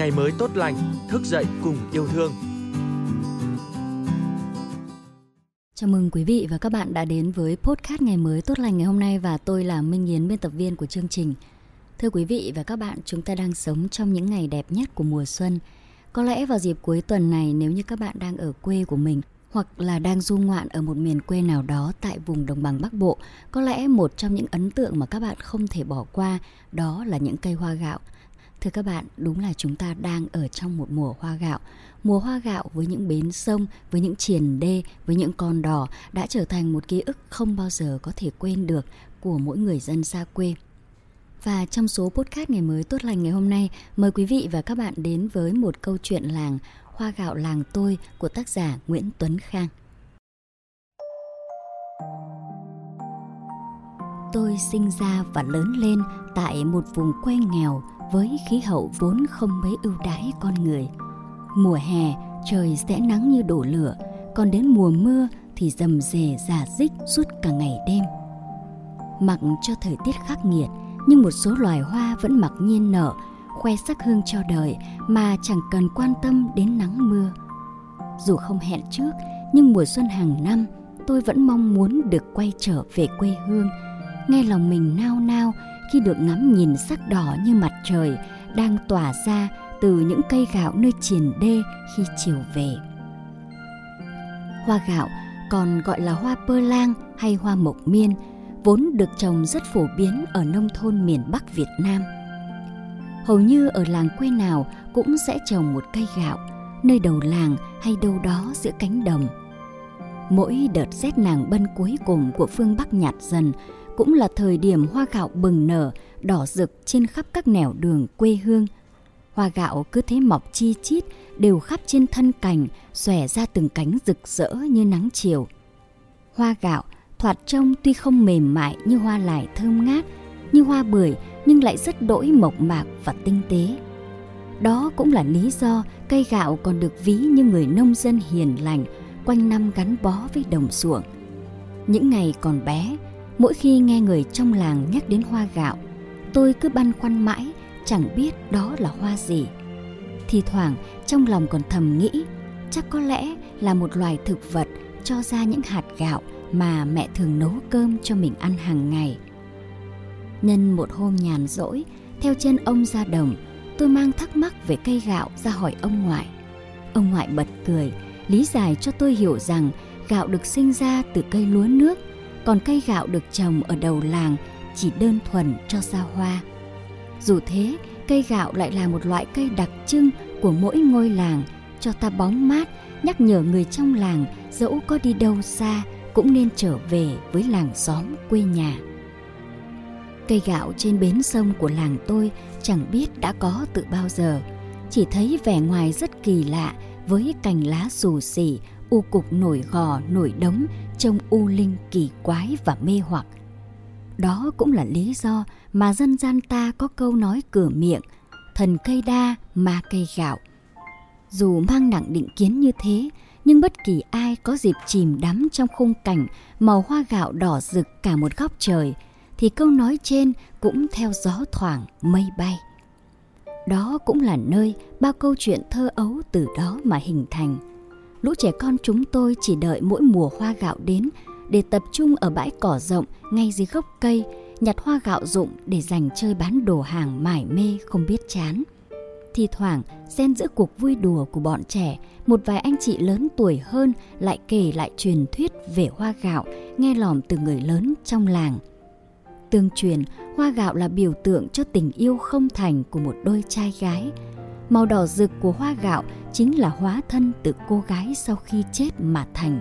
ngày mới tốt lành, thức dậy cùng yêu thương. Chào mừng quý vị và các bạn đã đến với podcast ngày mới tốt lành ngày hôm nay và tôi là Minh Yến biên tập viên của chương trình. Thưa quý vị và các bạn, chúng ta đang sống trong những ngày đẹp nhất của mùa xuân. Có lẽ vào dịp cuối tuần này nếu như các bạn đang ở quê của mình hoặc là đang du ngoạn ở một miền quê nào đó tại vùng đồng bằng Bắc Bộ, có lẽ một trong những ấn tượng mà các bạn không thể bỏ qua đó là những cây hoa gạo. Thưa các bạn, đúng là chúng ta đang ở trong một mùa hoa gạo. Mùa hoa gạo với những bến sông, với những triền đê, với những con đò đã trở thành một ký ức không bao giờ có thể quên được của mỗi người dân xa quê. Và trong số podcast ngày mới tốt lành ngày hôm nay, mời quý vị và các bạn đến với một câu chuyện làng Hoa gạo làng tôi của tác giả Nguyễn Tuấn Khang. Tôi sinh ra và lớn lên tại một vùng quê nghèo với khí hậu vốn không mấy ưu đãi con người. Mùa hè trời sẽ nắng như đổ lửa, còn đến mùa mưa thì rầm rề giả dích suốt cả ngày đêm. Mặc cho thời tiết khắc nghiệt, nhưng một số loài hoa vẫn mặc nhiên nở khoe sắc hương cho đời mà chẳng cần quan tâm đến nắng mưa. Dù không hẹn trước, nhưng mùa xuân hàng năm tôi vẫn mong muốn được quay trở về quê hương. Nghe lòng mình nao nao khi được ngắm nhìn sắc đỏ như mặt trời đang tỏa ra từ những cây gạo nơi triền đê khi chiều về. Hoa gạo còn gọi là hoa pơ lang hay hoa mộc miên, vốn được trồng rất phổ biến ở nông thôn miền Bắc Việt Nam – hầu như ở làng quê nào cũng sẽ trồng một cây gạo, nơi đầu làng hay đâu đó giữa cánh đồng mỗi đợt rét nàng bân cuối cùng của phương bắc nhạt dần cũng là thời điểm hoa gạo bừng nở đỏ rực trên khắp các nẻo đường quê hương hoa gạo cứ thế mọc chi chít đều khắp trên thân cành xòe ra từng cánh rực rỡ như nắng chiều hoa gạo thoạt trông tuy không mềm mại như hoa lải thơm ngát như hoa bưởi nhưng lại rất đỗi mộc mạc và tinh tế. Đó cũng là lý do cây gạo còn được ví như người nông dân hiền lành, quanh năm gắn bó với đồng ruộng. Những ngày còn bé, mỗi khi nghe người trong làng nhắc đến hoa gạo, tôi cứ băn khoăn mãi, chẳng biết đó là hoa gì. Thì thoảng trong lòng còn thầm nghĩ, chắc có lẽ là một loài thực vật cho ra những hạt gạo mà mẹ thường nấu cơm cho mình ăn hàng ngày – Nhân một hôm nhàn rỗi, theo chân ông ra đồng, tôi mang thắc mắc về cây gạo ra hỏi ông ngoại. Ông ngoại bật cười, lý giải cho tôi hiểu rằng gạo được sinh ra từ cây lúa nước, còn cây gạo được trồng ở đầu làng chỉ đơn thuần cho ra hoa. Dù thế, cây gạo lại là một loại cây đặc trưng của mỗi ngôi làng, cho ta bóng mát, nhắc nhở người trong làng dẫu có đi đâu xa cũng nên trở về với làng xóm quê nhà. Cây gạo trên bến sông của làng tôi chẳng biết đã có từ bao giờ. Chỉ thấy vẻ ngoài rất kỳ lạ với cành lá xù xì, u cục nổi gò, nổi đống, trông u linh kỳ quái và mê hoặc. Đó cũng là lý do mà dân gian ta có câu nói cửa miệng, thần cây đa, ma cây gạo. Dù mang nặng định kiến như thế, nhưng bất kỳ ai có dịp chìm đắm trong khung cảnh màu hoa gạo đỏ rực cả một góc trời – thì câu nói trên cũng theo gió thoảng mây bay. Đó cũng là nơi bao câu chuyện thơ ấu từ đó mà hình thành. Lũ trẻ con chúng tôi chỉ đợi mỗi mùa hoa gạo đến để tập trung ở bãi cỏ rộng ngay dưới gốc cây, nhặt hoa gạo rụng để dành chơi bán đồ hàng mải mê không biết chán. Thì thoảng, xen giữa cuộc vui đùa của bọn trẻ, một vài anh chị lớn tuổi hơn lại kể lại truyền thuyết về hoa gạo nghe lỏm từ người lớn trong làng – Tương truyền, hoa gạo là biểu tượng cho tình yêu không thành của một đôi trai gái. Màu đỏ rực của hoa gạo chính là hóa thân từ cô gái sau khi chết mà thành.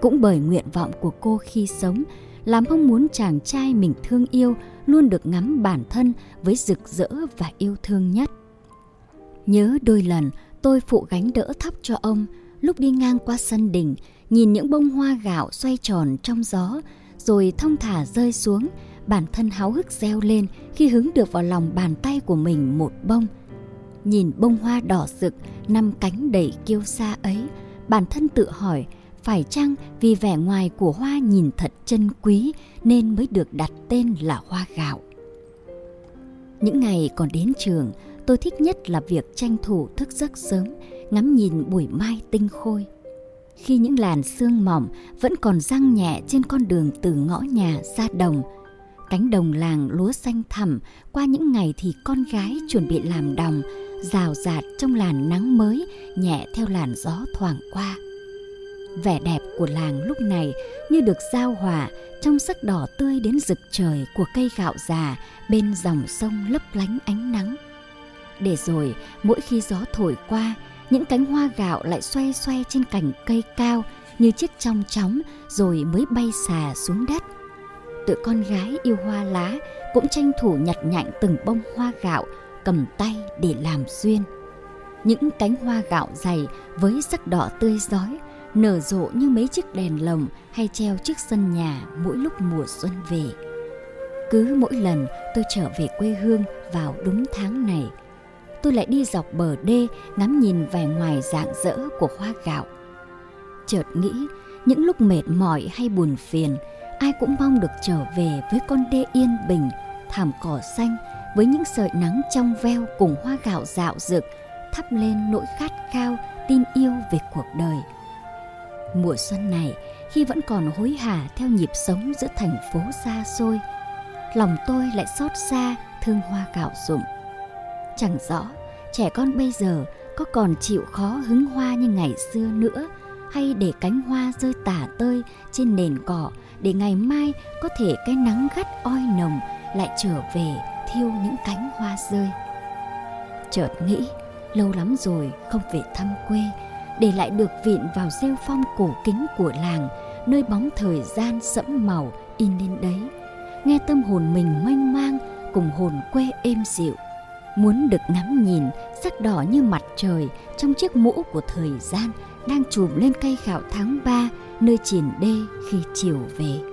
Cũng bởi nguyện vọng của cô khi sống, làm mong muốn chàng trai mình thương yêu luôn được ngắm bản thân với rực rỡ và yêu thương nhất. Nhớ đôi lần tôi phụ gánh đỡ thắp cho ông, lúc đi ngang qua sân đình, nhìn những bông hoa gạo xoay tròn trong gió, rồi thông thả rơi xuống, bản thân háo hức reo lên khi hứng được vào lòng bàn tay của mình một bông. Nhìn bông hoa đỏ rực, năm cánh đầy kiêu sa ấy, bản thân tự hỏi phải chăng vì vẻ ngoài của hoa nhìn thật chân quý nên mới được đặt tên là hoa gạo. Những ngày còn đến trường, tôi thích nhất là việc tranh thủ thức giấc sớm, ngắm nhìn buổi mai tinh khôi. Khi những làn sương mỏng vẫn còn răng nhẹ trên con đường từ ngõ nhà ra đồng, cánh đồng làng lúa xanh thẳm qua những ngày thì con gái chuẩn bị làm đồng, rào rạt trong làn nắng mới nhẹ theo làn gió thoảng qua. Vẻ đẹp của làng lúc này như được giao hòa trong sắc đỏ tươi đến rực trời của cây gạo già bên dòng sông lấp lánh ánh nắng. Để rồi mỗi khi gió thổi qua, những cánh hoa gạo lại xoay xoay trên cành cây cao như chiếc trong chóng rồi mới bay xà xuống đất. Tụi con gái yêu hoa lá cũng tranh thủ nhặt nhạnh từng bông hoa gạo cầm tay để làm duyên. Những cánh hoa gạo dày với sắc đỏ tươi rói nở rộ như mấy chiếc đèn lồng hay treo trước sân nhà mỗi lúc mùa xuân về. Cứ mỗi lần tôi trở về quê hương vào đúng tháng này, tôi lại đi dọc bờ đê ngắm nhìn vẻ ngoài rạng rỡ của hoa gạo. Chợt nghĩ, những lúc mệt mỏi hay buồn phiền, ai cũng mong được trở về với con đê yên bình, thảm cỏ xanh với những sợi nắng trong veo cùng hoa gạo dạo rực, thắp lên nỗi khát khao, tin yêu về cuộc đời. Mùa xuân này, khi vẫn còn hối hả theo nhịp sống giữa thành phố xa xôi, lòng tôi lại xót xa thương hoa gạo rụng. Chẳng rõ, trẻ con bây giờ có còn chịu khó hứng hoa như ngày xưa nữa, hay để cánh hoa rơi tả tơi trên nền cỏ để ngày mai có thể cái nắng gắt oi nồng lại trở về thiêu những cánh hoa rơi. Chợt nghĩ, lâu lắm rồi không về thăm quê, để lại được vịn vào rêu phong cổ kính của làng, nơi bóng thời gian sẫm màu in lên đấy. Nghe tâm hồn mình mênh mang, cùng hồn quê êm dịu. Muốn được ngắm nhìn, sắc đỏ như mặt trời, trong chiếc mũ của thời gian đang chùm lên cây gạo tháng ba, nơi triển đê khi chiều về.